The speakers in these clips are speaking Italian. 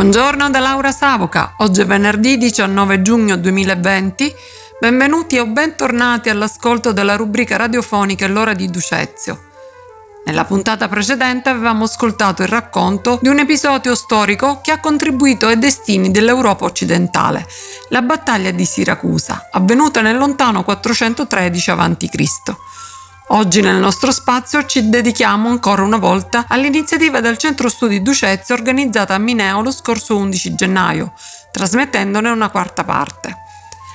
Buongiorno da Laura Savoca, oggi è venerdì 19 giugno 2020. Benvenuti o bentornati all'ascolto della rubrica radiofonica L'ora di Ducezio. Nella puntata precedente avevamo ascoltato il racconto di un episodio storico che ha contribuito ai destini dell'Europa occidentale, la battaglia di Siracusa, avvenuta nel lontano 413 a.C. Oggi nel nostro spazio ci dedichiamo ancora una volta all'iniziativa del Centro Studi Ducezio organizzata a Mineo lo scorso 11 gennaio, trasmettendone una quarta parte.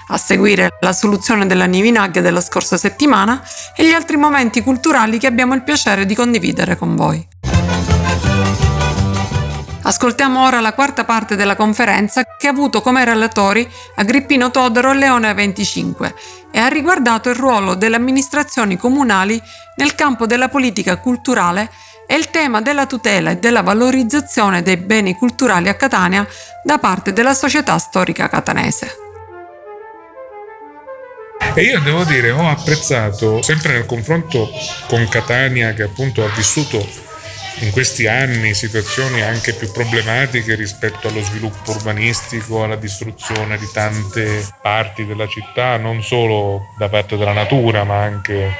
A seguire la soluzione della Nivinag della scorsa settimana e gli altri momenti culturali che abbiamo il piacere di condividere con voi. Ascoltiamo ora la quarta parte della conferenza che ha avuto come relatori Agrippino Todoro e Leone 25 e ha riguardato il ruolo delle amministrazioni comunali nel campo della politica culturale e il tema della tutela e della valorizzazione dei beni culturali a Catania da parte della società storica catanese. E io devo dire, ho apprezzato, sempre nel confronto con Catania, che appunto ha vissuto in questi anni situazioni anche più problematiche rispetto allo sviluppo urbanistico, alla distruzione di tante parti della città, non solo da parte della natura ma anche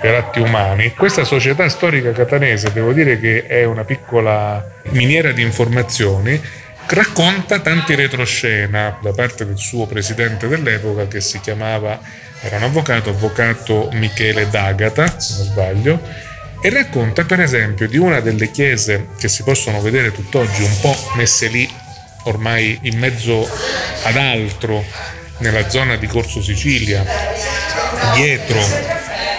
per atti umani. Questa società storica catanese, devo dire che è una piccola miniera di informazioni, racconta tanti retroscena da parte del suo presidente dell'epoca che si chiamava, era un avvocato, avvocato Michele D'Agata, se non sbaglio, e racconta per esempio di una delle chiese che si possono vedere tutt'oggi un po' messe lì ormai in mezzo ad altro nella zona di Corso Sicilia, dietro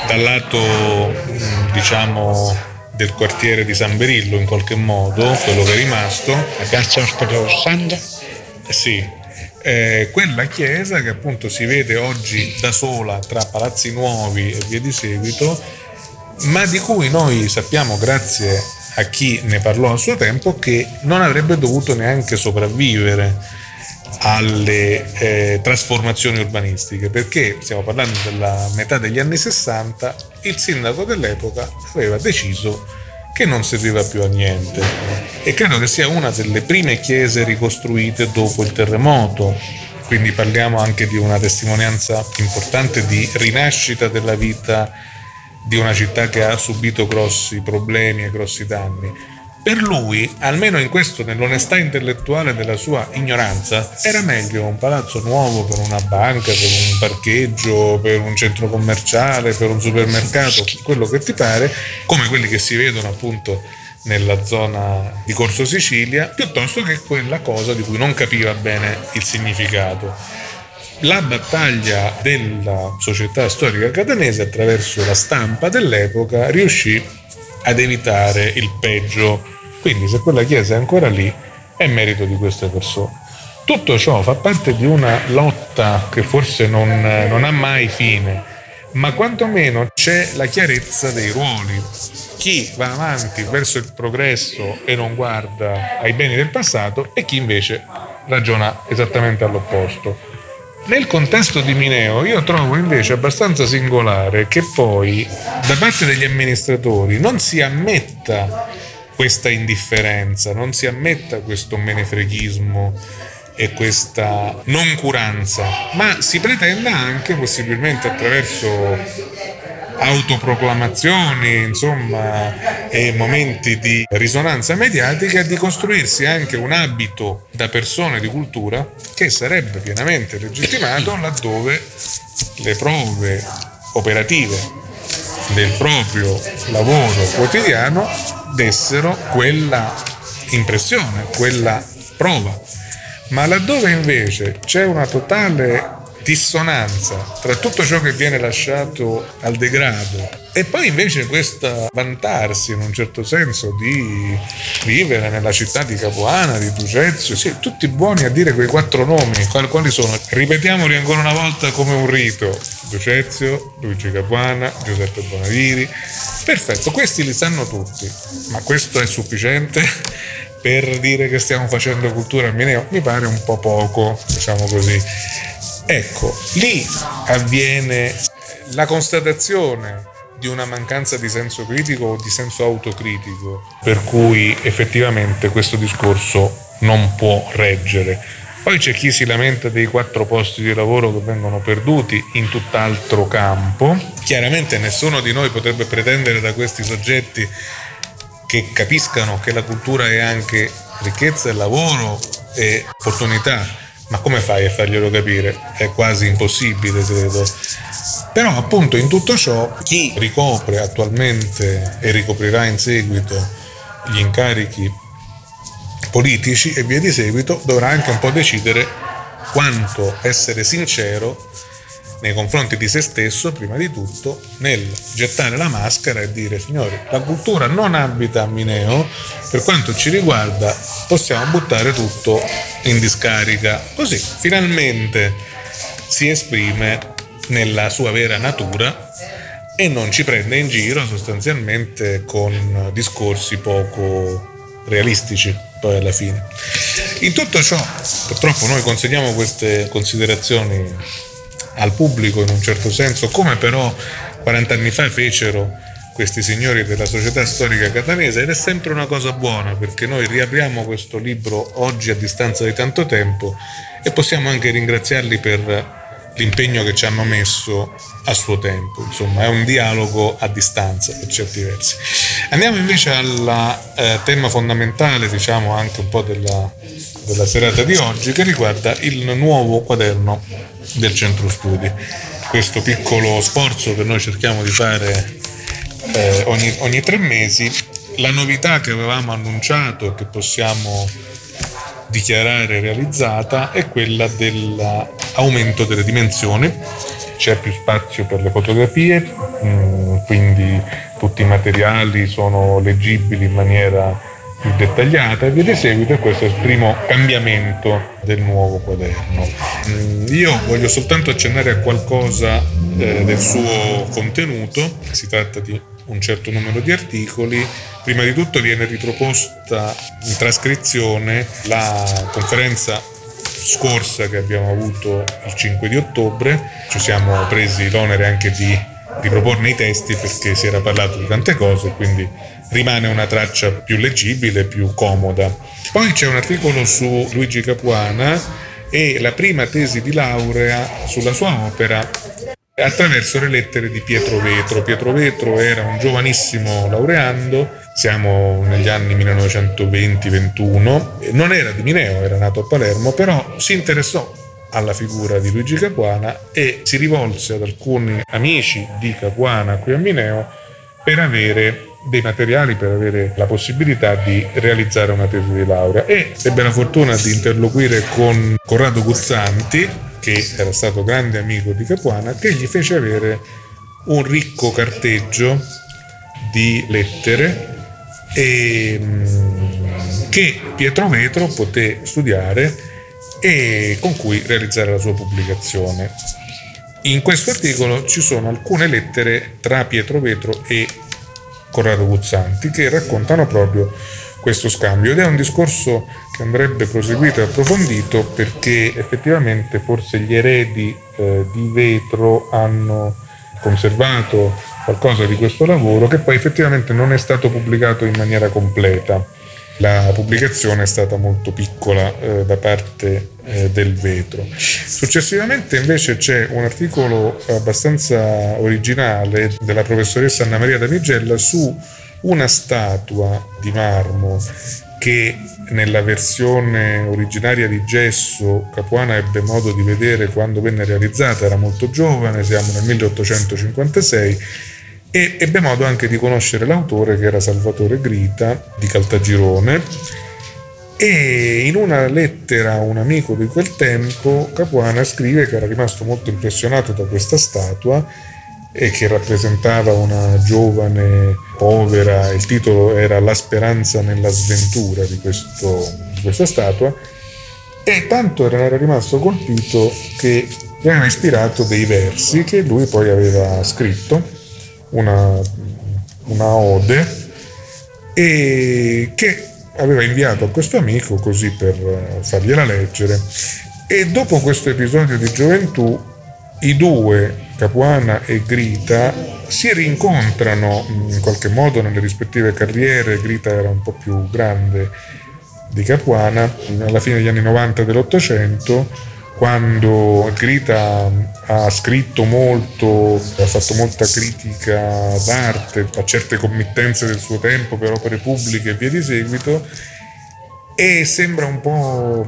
dal lato diciamo del quartiere di San Berillo in qualche modo, quello che è rimasto. La piazza Ospedale Sanda? Eh, sì, eh, quella chiesa che appunto si vede oggi da sola tra palazzi nuovi e via di seguito ma di cui noi sappiamo grazie a chi ne parlò a suo tempo che non avrebbe dovuto neanche sopravvivere alle eh, trasformazioni urbanistiche perché stiamo parlando della metà degli anni 60 il sindaco dell'epoca aveva deciso che non serviva più a niente. E credo che sia una delle prime chiese ricostruite dopo il terremoto. Quindi parliamo anche di una testimonianza importante di rinascita della vita di una città che ha subito grossi problemi e grossi danni. Per lui, almeno in questo, nell'onestà intellettuale della sua ignoranza, era meglio un palazzo nuovo per una banca, per un parcheggio, per un centro commerciale, per un supermercato, quello che ti pare, come quelli che si vedono appunto nella zona di Corso Sicilia, piuttosto che quella cosa di cui non capiva bene il significato la battaglia della società storica catanese attraverso la stampa dell'epoca riuscì ad evitare il peggio. Quindi se quella chiesa è ancora lì è merito di queste persone. Tutto ciò fa parte di una lotta che forse non, non ha mai fine, ma quantomeno c'è la chiarezza dei ruoli. Chi va avanti verso il progresso e non guarda ai beni del passato e chi invece ragiona esattamente all'opposto. Nel contesto di Mineo io trovo invece abbastanza singolare che poi da parte degli amministratori non si ammetta questa indifferenza, non si ammetta questo menefreghismo e questa noncuranza, ma si pretenda anche possibilmente attraverso autoproclamazioni, insomma, e momenti di risonanza mediatica, di costruirsi anche un abito da persone di cultura che sarebbe pienamente legittimato laddove le prove operative del proprio lavoro quotidiano dessero quella impressione, quella prova. Ma laddove invece c'è una totale dissonanza tra tutto ciò che viene lasciato al degrado e poi invece questo vantarsi in un certo senso di vivere nella città di Capuana, di Ducezio, sì, tutti buoni a dire quei quattro nomi, quali sono? Ripetiamoli ancora una volta come un rito. Ducezio, Luigi Capuana, Giuseppe Bonaviri. Perfetto, questi li sanno tutti, ma questo è sufficiente per dire che stiamo facendo cultura a Mineo? Mi pare un po' poco, diciamo così. Ecco, lì avviene la constatazione di una mancanza di senso critico o di senso autocritico, per cui effettivamente questo discorso non può reggere. Poi c'è chi si lamenta dei quattro posti di lavoro che vengono perduti in tutt'altro campo. Chiaramente nessuno di noi potrebbe pretendere da questi soggetti che capiscano che la cultura è anche ricchezza e lavoro e opportunità. Ma come fai a farglielo capire? È quasi impossibile, credo. Però appunto in tutto ciò chi ricopre attualmente e ricoprirà in seguito gli incarichi politici e via di seguito dovrà anche un po' decidere quanto essere sincero nei confronti di se stesso, prima di tutto, nel gettare la maschera e dire signori, la cultura non abita a Mineo, per quanto ci riguarda possiamo buttare tutto in discarica. Così finalmente si esprime nella sua vera natura e non ci prende in giro sostanzialmente con discorsi poco realistici poi alla fine. In tutto ciò, purtroppo noi consegniamo queste considerazioni al pubblico in un certo senso, come però 40 anni fa fecero questi signori della società storica catanese ed è sempre una cosa buona perché noi riapriamo questo libro oggi a distanza di tanto tempo e possiamo anche ringraziarli per l'impegno che ci hanno messo a suo tempo, insomma è un dialogo a distanza per certi versi. Andiamo invece al eh, tema fondamentale, diciamo anche un po' della, della serata di oggi, che riguarda il nuovo quaderno del centro studi. Questo piccolo sforzo che noi cerchiamo di fare eh, ogni, ogni tre mesi, la novità che avevamo annunciato e che possiamo dichiarare realizzata è quella dell'aumento delle dimensioni, c'è più spazio per le fotografie, mm, quindi tutti i materiali sono leggibili in maniera più dettagliata e via di seguito e questo è il primo cambiamento del nuovo quaderno. Mm, io voglio soltanto accennare a qualcosa eh, del suo contenuto, si tratta di un certo numero di articoli. Prima di tutto viene riproposta in trascrizione la conferenza scorsa che abbiamo avuto il 5 di ottobre. Ci siamo presi l'onere anche di riproporne i testi perché si era parlato di tante cose, quindi rimane una traccia più leggibile, più comoda. Poi c'è un articolo su Luigi Capuana e la prima tesi di laurea sulla sua opera attraverso le lettere di Pietro Vetro. Pietro Vetro era un giovanissimo laureando, siamo negli anni 1920-21, non era di Mineo, era nato a Palermo, però si interessò alla figura di Luigi Capuana e si rivolse ad alcuni amici di Capuana qui a Mineo per avere dei materiali per avere la possibilità di realizzare una tesi di laurea e ebbe la fortuna di interloquire con Corrado Guzzanti che era stato grande amico di Capuana che gli fece avere un ricco carteggio di lettere e, mm, che Pietro Vetro poté studiare e con cui realizzare la sua pubblicazione. In questo articolo ci sono alcune lettere tra Pietro Vetro e Corrado Guzzanti che raccontano proprio questo scambio ed è un discorso che andrebbe proseguito e approfondito perché effettivamente forse gli eredi eh, di vetro hanno conservato qualcosa di questo lavoro che poi effettivamente non è stato pubblicato in maniera completa. La pubblicazione è stata molto piccola eh, da parte eh, del vetro. Successivamente invece c'è un articolo abbastanza originale della professoressa Anna Maria Damigella su una statua di marmo che nella versione originaria di gesso Capuana ebbe modo di vedere quando venne realizzata, era molto giovane, siamo nel 1856 e ebbe modo anche di conoscere l'autore che era Salvatore Grita di Caltagirone e in una lettera a un amico di quel tempo Capuana scrive che era rimasto molto impressionato da questa statua e che rappresentava una giovane povera, il titolo era La speranza nella sventura di, questo, di questa statua. E tanto era rimasto colpito che gli aveva ispirato dei versi che lui poi aveva scritto una, una ode e che aveva inviato a questo amico così per eh, fargliela leggere. E dopo questo episodio di gioventù i due, Capuana e Grita, si rincontrano in qualche modo nelle rispettive carriere, Grita era un po' più grande di Capuana alla fine degli anni 90 dell'Ottocento quando Grita ha scritto molto, ha fatto molta critica d'arte a certe committenze del suo tempo per opere pubbliche e via di seguito, e sembra un po'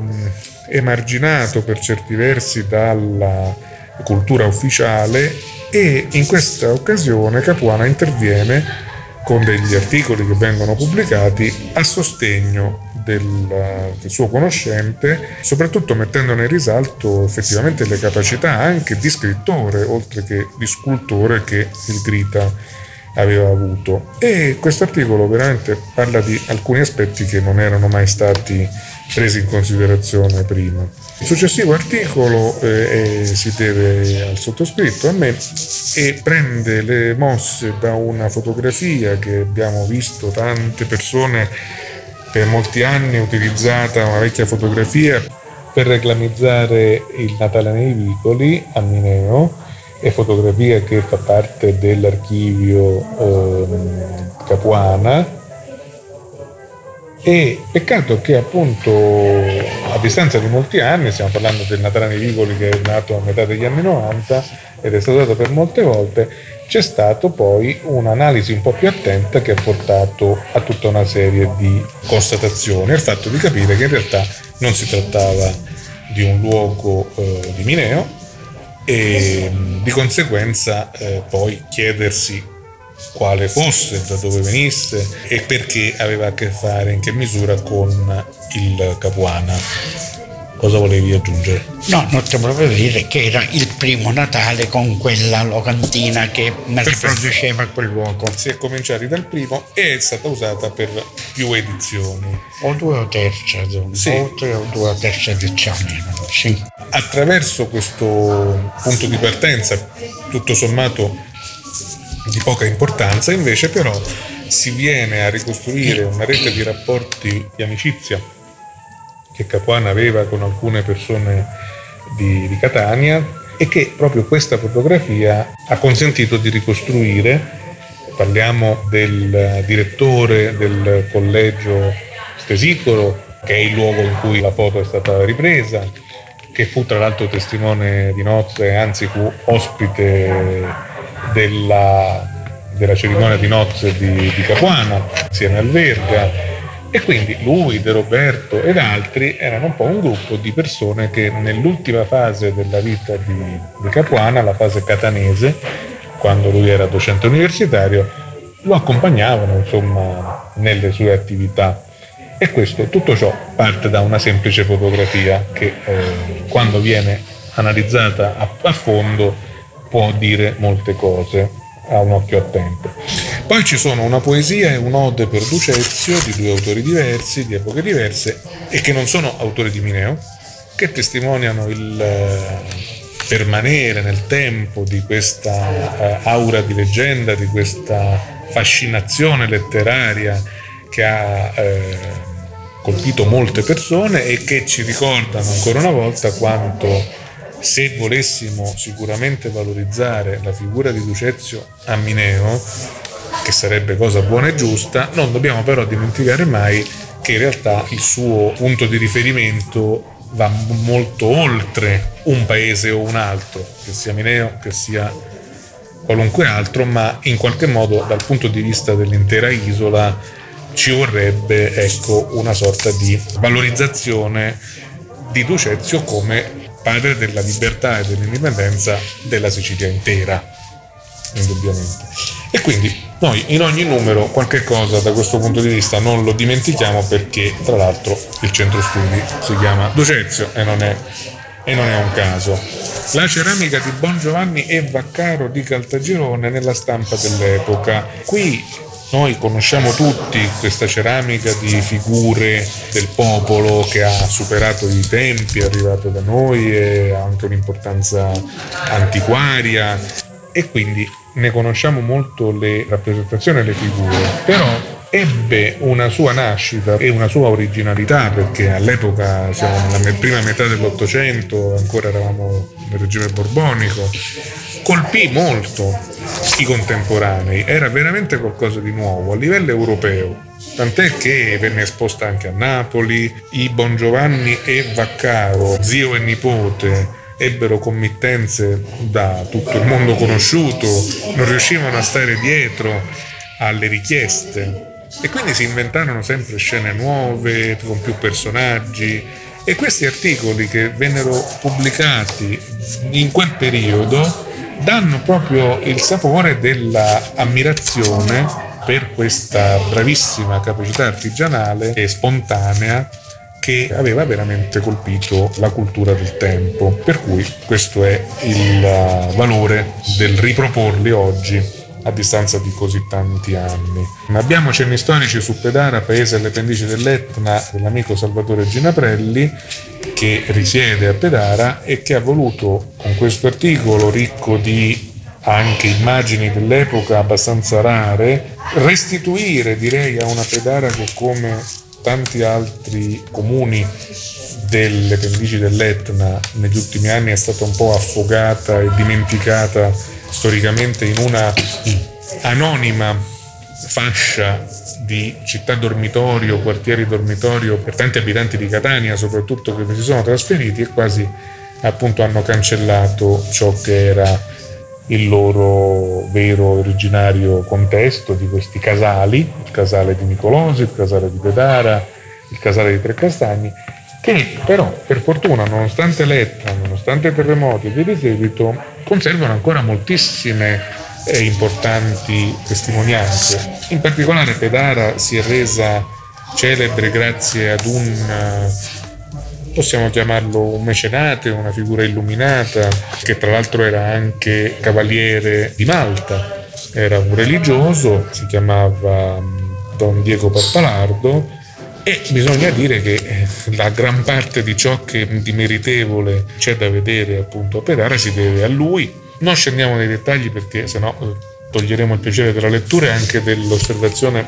emarginato per certi versi dalla cultura ufficiale e in questa occasione Capuana interviene con degli articoli che vengono pubblicati a sostegno del, del, suo conoscente, soprattutto mettendone in risalto effettivamente le capacità anche di scrittore, oltre che di scultore che il Grita aveva avuto. E questo articolo veramente parla di alcuni aspetti che non erano mai stati presi in considerazione prima. Il successivo articolo eh, si deve al sottoscritto, a me, e prende le mosse da una fotografia che abbiamo visto tante persone per molti anni utilizzata, una vecchia fotografia per reclamizzare il Natale nei vicoli a Mineo e fotografia che fa parte dell'archivio eh, Capuana. E peccato che appunto a distanza di molti anni, stiamo parlando del Natale nei Vicoli che è nato a metà degli anni 90 ed è stato dato per molte volte, c'è stato poi un'analisi un po' più attenta che ha portato a tutta una serie di constatazioni, al fatto di capire che in realtà non si trattava di un luogo eh, di Mineo e di conseguenza eh, poi chiedersi quale fosse, da dove venisse e perché aveva a che fare, in che misura con il Capuana. Cosa volevi aggiungere? No, non ti volevo dire che era il primo Natale con quella locantina che riproduceva quel luogo. Si è cominciati dal primo e è stata usata per più edizioni. O due o terze, sì. o tre o due o terze edizioni. Sì. Attraverso questo punto di partenza, tutto sommato di poca importanza, invece però si viene a ricostruire una rete di rapporti di amicizia che Capuana aveva con alcune persone di, di Catania e che proprio questa fotografia ha consentito di ricostruire. Parliamo del direttore del collegio Stesicolo, che è il luogo in cui la foto è stata ripresa, che fu tra l'altro testimone di nozze, anzi fu ospite della, della cerimonia di nozze di, di Capuana, insieme al Verga e quindi lui, De Roberto ed altri erano un po' un gruppo di persone che nell'ultima fase della vita di, di Capuana, la fase catanese, quando lui era docente universitario, lo accompagnavano insomma nelle sue attività. E questo, tutto ciò parte da una semplice fotografia che eh, quando viene analizzata a, a fondo può dire molte cose a un occhio attento. Poi ci sono una poesia e un'ode per Ducezio di due autori diversi, di epoche diverse, e che non sono autori di Mineo, che testimoniano il eh, permanere nel tempo di questa uh, aura di leggenda, di questa fascinazione letteraria che ha eh, colpito molte persone e che ci ricordano ancora una volta quanto se volessimo sicuramente valorizzare la figura di Ducezio a Mineo, che sarebbe cosa buona e giusta, non dobbiamo però dimenticare mai che in realtà il suo punto di riferimento va molto oltre un paese o un altro, che sia Mineo, che sia qualunque altro, ma in qualche modo dal punto di vista dell'intera isola ci vorrebbe ecco, una sorta di valorizzazione di Ducezio come padre della libertà e dell'indipendenza della Sicilia intera, indubbiamente. E quindi noi in ogni numero qualche cosa da questo punto di vista non lo dimentichiamo perché tra l'altro il centro studi si chiama Ducezio e non è, e non è un caso. La ceramica di Bon Giovanni e Vaccaro di Caltagirone nella stampa dell'epoca. Qui noi conosciamo tutti questa ceramica di figure del popolo che ha superato i tempi, è arrivato da noi e ha anche un'importanza antiquaria. E quindi ne conosciamo molto le rappresentazioni e le figure, però ebbe una sua nascita e una sua originalità perché all'epoca siamo nella prima metà dell'Ottocento, ancora eravamo nel regime borbonico, colpì molto i contemporanei, era veramente qualcosa di nuovo a livello europeo. tant'è che venne esposta anche a Napoli. I Bongiovanni e Vaccaro, zio e nipote, ebbero committenze da tutto il mondo conosciuto, non riuscivano a stare dietro alle richieste e quindi si inventarono sempre scene nuove con più personaggi e questi articoli che vennero pubblicati in quel periodo danno proprio il sapore dell'ammirazione per questa bravissima capacità artigianale e spontanea che aveva veramente colpito la cultura del tempo. Per cui questo è il valore del riproporli oggi a distanza di così tanti anni. Abbiamo cenni storici su Pedara, paese alle pendici dell'Etna, dell'amico Salvatore Ginaprelli, che risiede a Pedara e che ha voluto con questo articolo ricco di anche immagini dell'epoca abbastanza rare, restituire direi a una Pedara che come tanti altri comuni delle pendici dell'Etna negli ultimi anni è stata un po' affogata e dimenticata storicamente in una anonima fascia di città dormitorio, quartieri dormitorio per tanti abitanti di Catania soprattutto che si sono trasferiti e quasi appunto hanno cancellato ciò che era il loro vero originario contesto di questi casali, il casale di Nicolosi, il casale di Pedara, il casale di Trecastagni, che però per fortuna nonostante l'Etna, nonostante terremoti e via di seguito, conservano ancora moltissime e importanti testimonianze. In particolare Pedara si è resa celebre grazie ad un possiamo chiamarlo un mecenate, una figura illuminata, che tra l'altro era anche cavaliere di Malta, era un religioso, si chiamava mm, Don Diego Pappalardo e bisogna dire che eh, la gran parte di ciò che di meritevole c'è da vedere appunto a Pedara si deve a lui. Non scendiamo nei dettagli perché sennò eh, toglieremo il piacere della lettura e anche dell'osservazione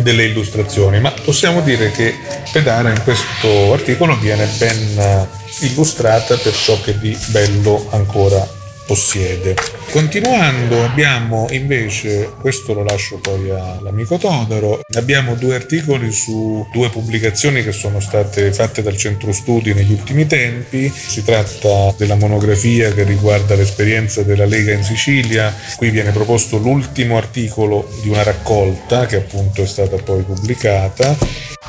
delle illustrazioni, ma possiamo dire che Pedara in questo articolo viene ben eh, illustrata per ciò che di bello ancora possiede. Continuando abbiamo invece, questo lo lascio poi all'amico Todoro, abbiamo due articoli su due pubblicazioni che sono state fatte dal centro studi negli ultimi tempi, si tratta della monografia che riguarda l'esperienza della Lega in Sicilia, qui viene proposto l'ultimo articolo di una raccolta che appunto è stata poi pubblicata.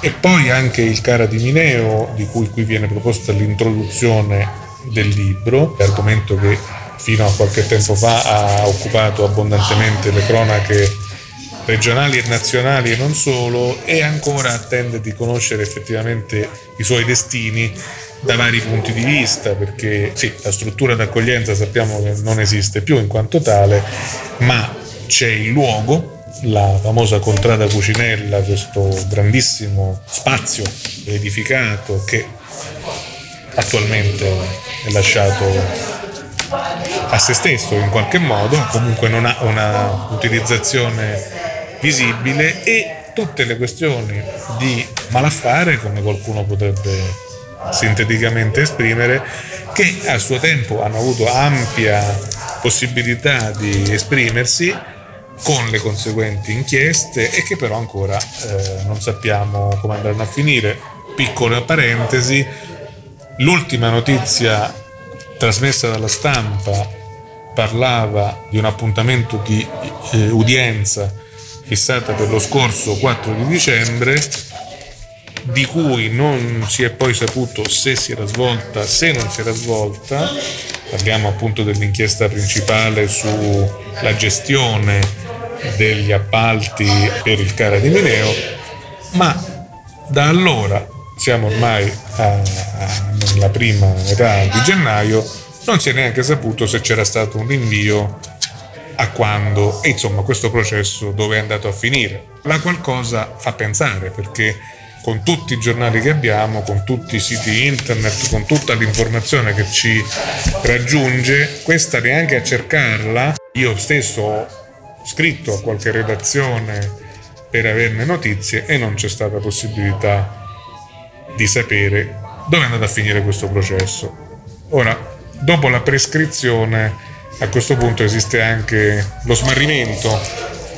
E poi anche il Cara di Mineo di cui qui viene proposta l'introduzione del libro, argomento che fino a qualche tempo fa ha occupato abbondantemente le cronache regionali e nazionali e non solo e ancora attende di conoscere effettivamente i suoi destini da vari punti di vista perché sì, la struttura d'accoglienza sappiamo che non esiste più in quanto tale, ma c'è il luogo, la famosa contrada Cucinella, questo grandissimo spazio edificato che attualmente è lasciato a se stesso in qualche modo, comunque non ha una utilizzazione visibile e tutte le questioni di malaffare, come qualcuno potrebbe sinteticamente esprimere, che a suo tempo hanno avuto ampia possibilità di esprimersi con le conseguenti inchieste e che però ancora eh, non sappiamo come andranno a finire. Piccola parentesi, l'ultima notizia trasmessa dalla stampa parlava di un appuntamento di eh, udienza fissata per lo scorso 4 di dicembre di cui non si è poi saputo se si era svolta, se non si era svolta, parliamo appunto dell'inchiesta principale sulla gestione degli appalti per il Cara di Mineo, ma da allora siamo ormai a, a, nella prima metà di gennaio, non si è neanche saputo se c'era stato un rinvio a quando e insomma questo processo dove è andato a finire. La qualcosa fa pensare perché con tutti i giornali che abbiamo, con tutti i siti internet, con tutta l'informazione che ci raggiunge, questa neanche a cercarla, io stesso ho scritto a qualche redazione per averne notizie e non c'è stata possibilità di sapere dove è andato a finire questo processo. Ora, dopo la prescrizione, a questo punto esiste anche lo smarrimento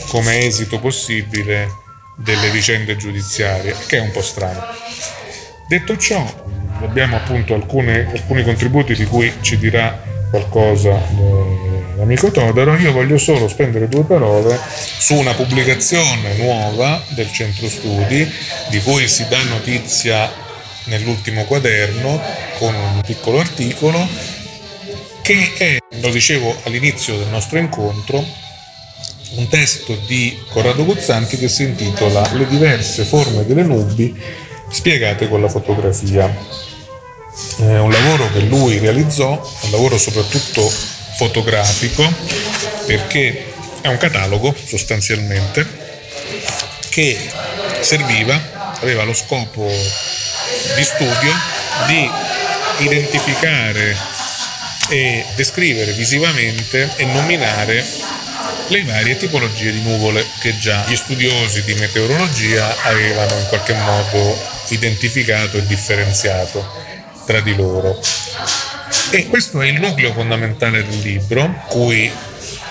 come esito possibile delle vicende giudiziarie, che è un po' strano. Detto ciò, abbiamo appunto alcune, alcuni contributi di cui ci dirà qualcosa eh, l'amico Todaro, io voglio solo spendere due parole su una pubblicazione nuova del centro studi di cui si dà notizia nell'ultimo quaderno con un piccolo articolo che è, lo dicevo all'inizio del nostro incontro, un testo di Corrado Guzzanti che si intitola Le diverse forme delle nubi spiegate con la fotografia. È un lavoro che lui realizzò, un lavoro soprattutto fotografico, perché è un catalogo sostanzialmente che serviva, aveva lo scopo di studio di identificare e descrivere visivamente e nominare le varie tipologie di nuvole che già gli studiosi di meteorologia avevano in qualche modo identificato e differenziato tra di loro. E questo è il nucleo fondamentale del libro, cui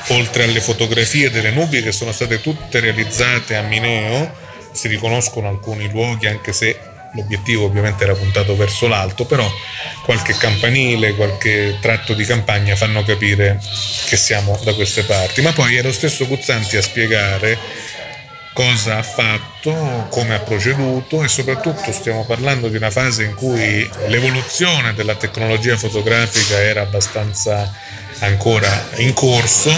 oltre alle fotografie delle nubi che sono state tutte realizzate a Mineo, si riconoscono alcuni luoghi anche se l'obiettivo ovviamente era puntato verso l'alto, però qualche campanile, qualche tratto di campagna fanno capire che siamo da queste parti. Ma poi è lo stesso Guzzanti a spiegare cosa ha fatto, come ha proceduto e soprattutto stiamo parlando di una fase in cui l'evoluzione della tecnologia fotografica era abbastanza ancora in corso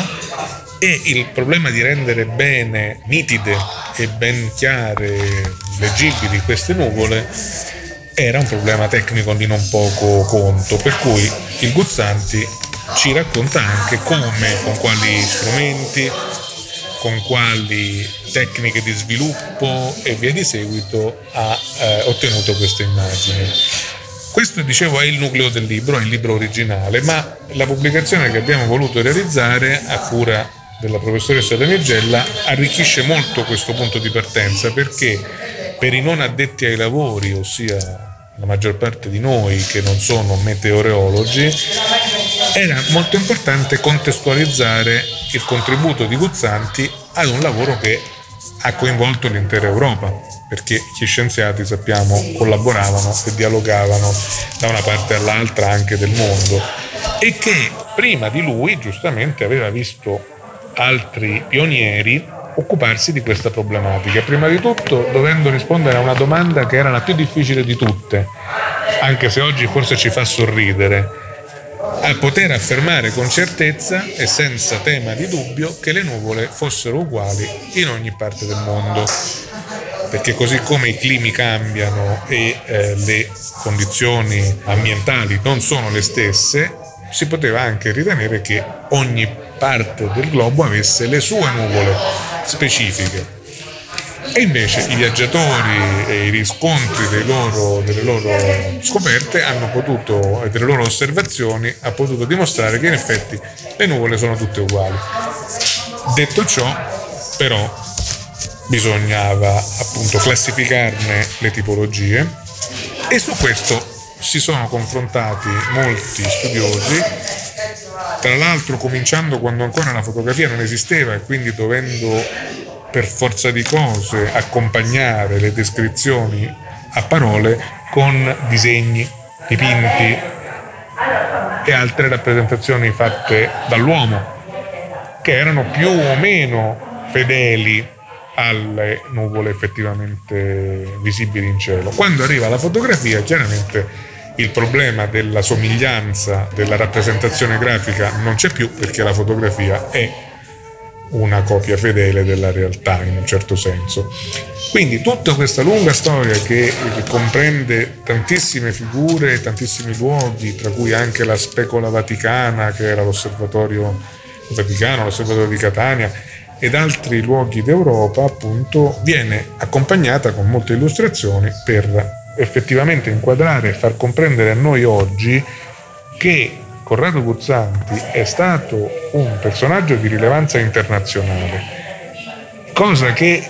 e il problema di rendere bene, nitide e ben chiare, leggibili queste nuvole era un problema tecnico di non poco conto, per cui il Guzzanti ci racconta anche come, con quali strumenti, con quali tecniche di sviluppo e via di seguito ha eh, ottenuto queste immagini. Questo, dicevo, è il nucleo del libro, è il libro originale, ma la pubblicazione che abbiamo voluto realizzare a cura della professoressa Danigella arricchisce molto questo punto di partenza perché per i non addetti ai lavori, ossia la maggior parte di noi che non sono meteorologi, era molto importante contestualizzare il contributo di Guzzanti ad un lavoro che ha coinvolto l'intera Europa, perché gli scienziati, sappiamo, collaboravano e dialogavano da una parte all'altra anche del mondo e che prima di lui giustamente aveva visto altri pionieri occuparsi di questa problematica. Prima di tutto dovendo rispondere a una domanda che era la più difficile di tutte, anche se oggi forse ci fa sorridere, a poter affermare con certezza e senza tema di dubbio che le nuvole fossero uguali in ogni parte del mondo. Perché così come i climi cambiano e eh, le condizioni ambientali non sono le stesse, si poteva anche ritenere che ogni parte del globo avesse le sue nuvole specifiche. E invece i viaggiatori e i riscontri loro, delle loro scoperte hanno potuto, e delle loro osservazioni, ha potuto dimostrare che in effetti le nuvole sono tutte uguali. Detto ciò, però, bisognava appunto classificarne le tipologie e su questo si sono confrontati molti studiosi, tra l'altro cominciando quando ancora la fotografia non esisteva e quindi dovendo per forza di cose accompagnare le descrizioni a parole con disegni, dipinti e altre rappresentazioni fatte dall'uomo, che erano più o meno fedeli alle nuvole effettivamente visibili in cielo. Quando arriva la fotografia, chiaramente il problema della somiglianza della rappresentazione grafica non c'è più perché la fotografia è una copia fedele della realtà in un certo senso. Quindi tutta questa lunga storia che, che comprende tantissime figure, tantissimi luoghi, tra cui anche la specola vaticana, che era l'osservatorio vaticano, l'osservatorio di Catania, ed altri luoghi d'Europa, appunto, viene accompagnata con molte illustrazioni per effettivamente inquadrare e far comprendere a noi oggi che Corrado Guzzanti è stato un personaggio di rilevanza internazionale, cosa che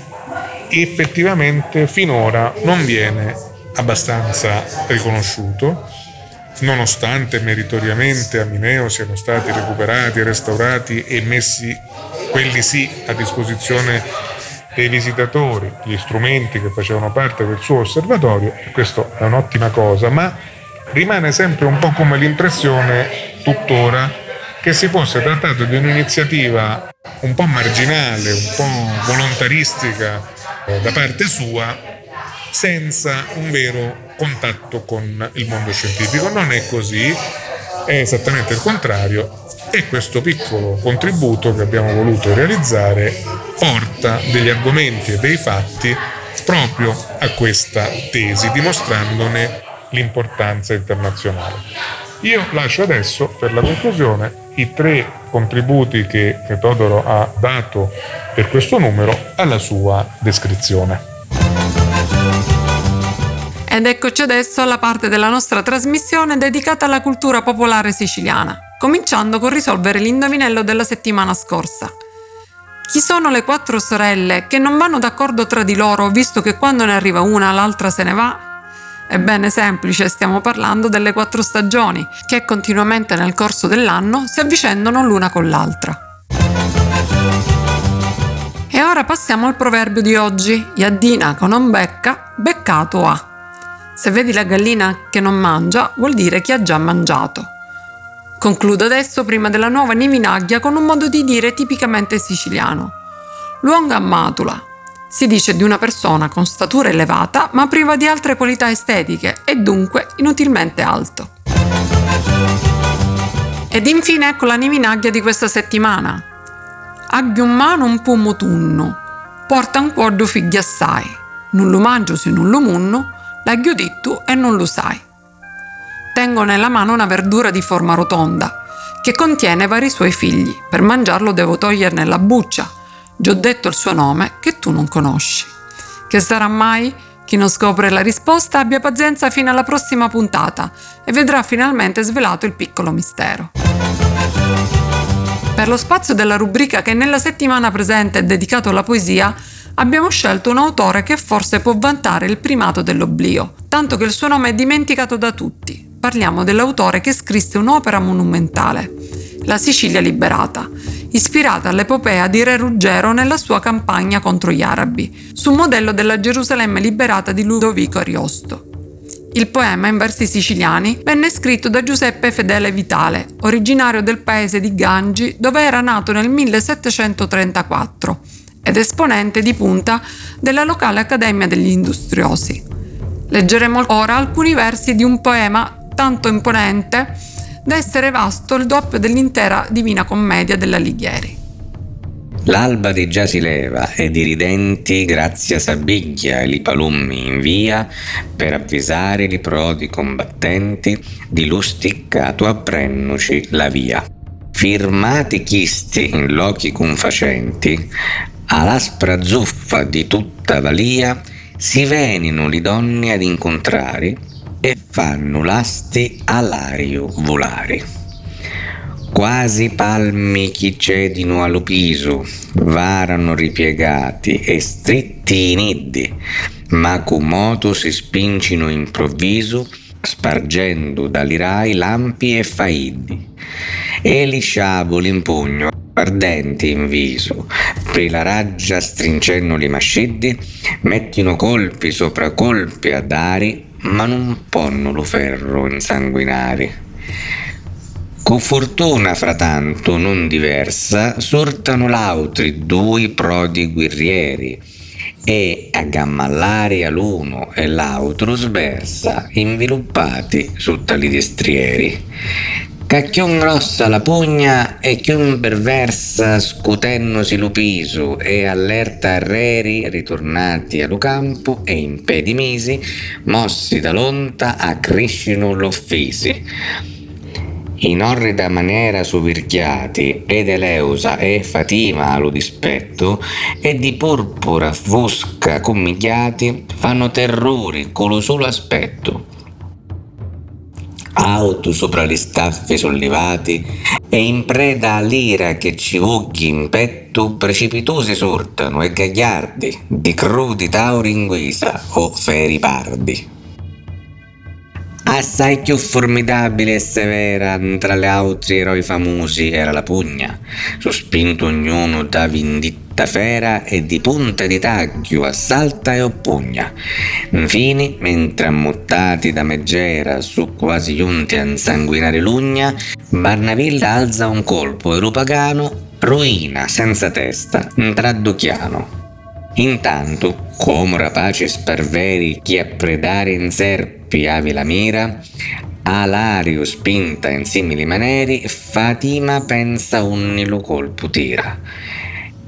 effettivamente finora non viene abbastanza riconosciuto, nonostante meritoriamente a Mineo siano stati recuperati, restaurati e messi quelli sì a disposizione dei visitatori, gli strumenti che facevano parte del suo osservatorio, e questo è un'ottima cosa, ma rimane sempre un po' come l'impressione tuttora che si fosse trattato di un'iniziativa un po' marginale, un po' volontaristica eh, da parte sua, senza un vero contatto con il mondo scientifico. Non è così, è esattamente il contrario e questo piccolo contributo che abbiamo voluto realizzare porta degli argomenti e dei fatti proprio a questa tesi, dimostrandone l'importanza internazionale. Io lascio adesso per la conclusione i tre contributi che, che Todoro ha dato per questo numero alla sua descrizione. Ed eccoci adesso alla parte della nostra trasmissione dedicata alla cultura popolare siciliana, cominciando con risolvere l'indovinello della settimana scorsa. Chi sono le quattro sorelle che non vanno d'accordo tra di loro visto che quando ne arriva una l'altra se ne va? Ebbene semplice, stiamo parlando delle quattro stagioni, che continuamente nel corso dell'anno si avvicendano l'una con l'altra. E ora passiamo al proverbio di oggi, Iaddina con non becca, beccato ha. Se vedi la gallina che non mangia, vuol dire che ha già mangiato. Concludo adesso prima della nuova Nivinaglia con un modo di dire tipicamente siciliano. Luonga matula. Si dice di una persona con statura elevata ma priva di altre qualità estetiche e dunque inutilmente alto. Ed infine ecco la Nivinaglia di questa settimana. Aghi un mano un pumo tunno, porta un quadro figli assai, non lo mangio se non lo munno, L'aglio detto e non lo sai. Tengo nella mano una verdura di forma rotonda, che contiene vari suoi figli. Per mangiarlo devo toglierne la buccia. Già ho detto il suo nome che tu non conosci. Che sarà mai? Chi non scopre la risposta abbia pazienza fino alla prossima puntata e vedrà finalmente svelato il piccolo mistero. Per lo spazio della rubrica che nella settimana presente è dedicato alla poesia, abbiamo scelto un autore che forse può vantare il primato dell'oblio, tanto che il suo nome è dimenticato da tutti. Parliamo dell'autore che scrisse un'opera monumentale, La Sicilia liberata, ispirata all'epopea di Re Ruggero nella sua campagna contro gli arabi, sul modello della Gerusalemme liberata di Ludovico Ariosto. Il poema in versi siciliani venne scritto da Giuseppe Fedele Vitale, originario del paese di Gangi, dove era nato nel 1734 ed esponente di punta della locale Accademia degli Industriosi. Leggeremo ora alcuni versi di un poema tanto imponente da essere vasto il doppio dell'intera Divina Commedia della Lighieri. L'alba di già si leva ed i ridenti grazia s'abbiglia e li palummi in via per avvisare i prodi combattenti di lusticcato apprennuci la via. Firmati chisti in lochi confacenti, all'aspra zuffa di tutta valia si venino li donne ad incontrare e fanno lasti all'ario volare. Quasi palmi chi cedino all'upiso, varano ripiegati e stretti in iddi, ma con moto si spincino improvviso, spargendo dall'irai lampi e faiddi. E li sciaboli in pugno ardenti in viso, per la raggia stringendo li masciddi, mettino colpi sopra colpi a dari, ma non ponno lo ferro insanguinari. Con fortuna fratanto non diversa, sortano l'autri due prodi guerrieri, e a gammallari all'uno e l'altro sversa, inviluppati su tali destrieri Cacchion grossa la pugna e chiun perversa scutennosi l'upiso e allerta arreri ritornati allo campo e in pedimisi mossi da lonta accrescino l'offisi. In orrida maniera sovirchiati ed Eleusa e Fatima allo dispetto e di purpura fosca commigliati fanno terrori con lo solo aspetto auto sopra gli staffi sollevati e in preda all'ira che ci vogli in petto precipitosi sortano e gagliardi di crudi tauri in guisa o feri pardi. Assai più formidabile e severa tra gli altri eroi famosi era la pugna, sospinto ognuno da vinditto tutta fera e di punta di taglio assalta e oppugna. Infine, mentre ammuttati da meggera su quasi giunti a insanguinare l'ugna, Barnavilla alza un colpo e Lupagano ruina senza testa un tradduchiano. Intanto, come rapaci sperveri chi a predare in serpi avi la mira, Alario spinta in simili maneri, Fatima pensa un nilo colpo tira.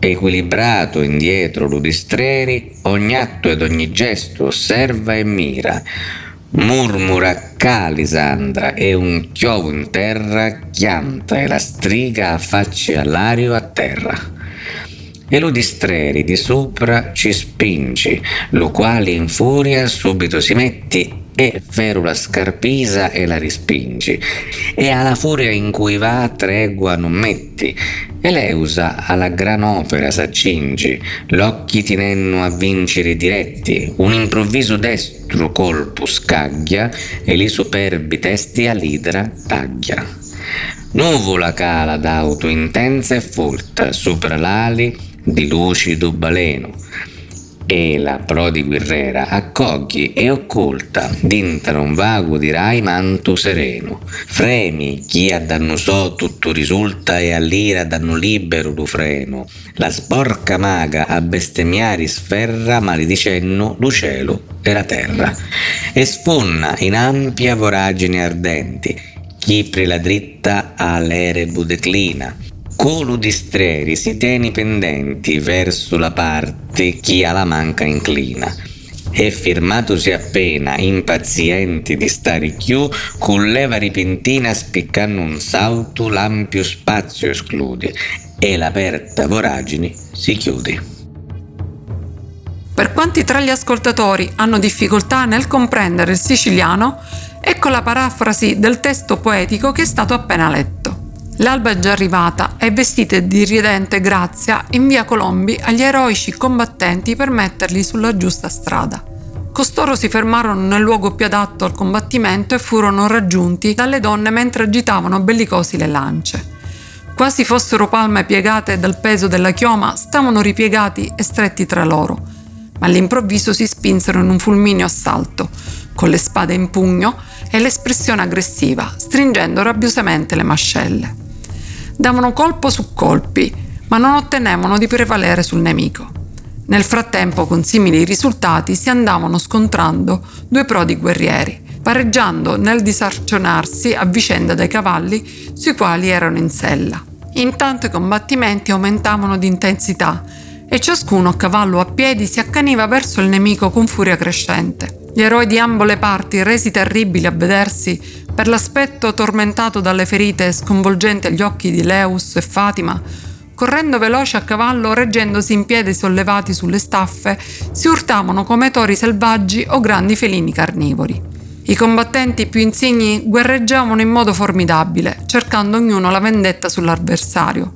Equilibrato indietro ludistreri, ogni atto ed ogni gesto osserva e mira. Murmura Calisandra e un chiovo in terra chianta e la striga affaccia all'ario a terra e lo distreri di sopra ci spingi, lo quale in furia subito si metti e ferula scarpisa e la respingi, e alla furia in cui va tregua non metti, e l'eusa alla gran opera s'accingi, l'occhi tinenno a vincere diretti, un improvviso destro colpo scaglia, e li superbi testi all'idra taglia. Nuvola cala d'auto intensa e folta, sopra l'ali di lucido baleno, e la prodi guerrera accogli e occulta dintra un vago dirai manto sereno. Fremi, chi a danno so tutto risulta e all'ira danno libero lo freno. La sporca maga a bestemmiari sferra maledicenno lo cielo e la terra e sfonna in ampia voragine ardenti. Chi pre la dritta all'erebu declina Colo di streri si tieni pendenti verso la parte chi alla manca inclina e firmatosi appena, impazienti di stare chiù, con leva ripentina spiccando un salto, l'ampio spazio esclude e l'aperta voragine si chiude. Per quanti tra gli ascoltatori hanno difficoltà nel comprendere il siciliano, ecco la parafrasi del testo poetico che è stato appena letto. L'alba è già arrivata e vestite di ridente grazia invia Colombi agli eroici combattenti per metterli sulla giusta strada. Costoro si fermarono nel luogo più adatto al combattimento e furono raggiunti dalle donne mentre agitavano bellicosi le lance. Quasi fossero palme piegate dal peso della chioma, stavano ripiegati e stretti tra loro, ma all'improvviso si spinsero in un fulmineo assalto, con le spade in pugno e l'espressione aggressiva, stringendo rabbiosamente le mascelle davano colpo su colpi, ma non ottenevano di prevalere sul nemico. Nel frattempo, con simili risultati, si andavano scontrando due prodi guerrieri, pareggiando nel disarcionarsi a vicenda dai cavalli sui quali erano in sella. Intanto i combattimenti aumentavano di intensità e ciascuno a cavallo a piedi si accaniva verso il nemico con furia crescente. Gli eroi di ambo le parti, resi terribili a vedersi per l'aspetto tormentato dalle ferite sconvolgenti agli occhi di Leus e Fatima, correndo veloci a cavallo, reggendosi in piedi sollevati sulle staffe, si urtavano come tori selvaggi o grandi felini carnivori. I combattenti più insigni guerreggiavano in modo formidabile, cercando ognuno la vendetta sull'avversario.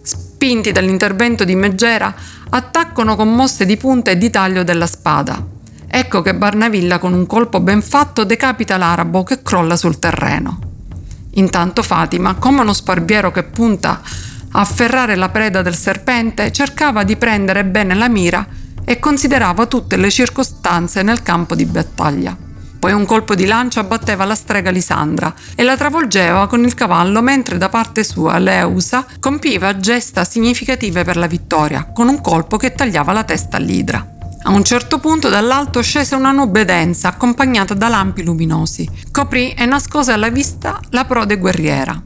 Spinti dall'intervento di Meggera, attaccano con mosse di punta e di taglio della spada, Ecco che Barnavilla con un colpo ben fatto decapita l'arabo che crolla sul terreno. Intanto Fatima, come uno sparviero che punta a afferrare la preda del serpente, cercava di prendere bene la mira e considerava tutte le circostanze nel campo di battaglia. Poi un colpo di lancia abbatteva la strega Lisandra e la travolgeva con il cavallo mentre da parte sua Leusa compiva gesta significative per la vittoria, con un colpo che tagliava la testa all'idra. A un certo punto dall'alto scese una nube densa accompagnata da lampi luminosi. Coprì e nascose alla vista la prode guerriera.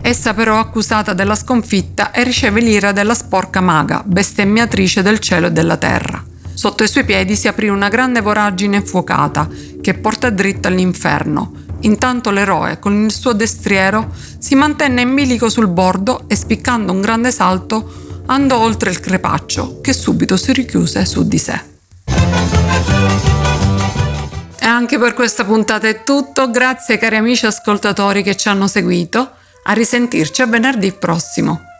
Essa però accusata della sconfitta e riceve l'ira della sporca maga, bestemmiatrice del cielo e della terra. Sotto i suoi piedi si aprì una grande voragine infuocata che porta dritta all'inferno. Intanto l'eroe, con il suo destriero, si mantenne in bilico sul bordo e spiccando un grande salto andò oltre il crepaccio, che subito si richiuse su di sé. E anche per questa puntata è tutto, grazie cari amici ascoltatori che ci hanno seguito, a risentirci a venerdì prossimo.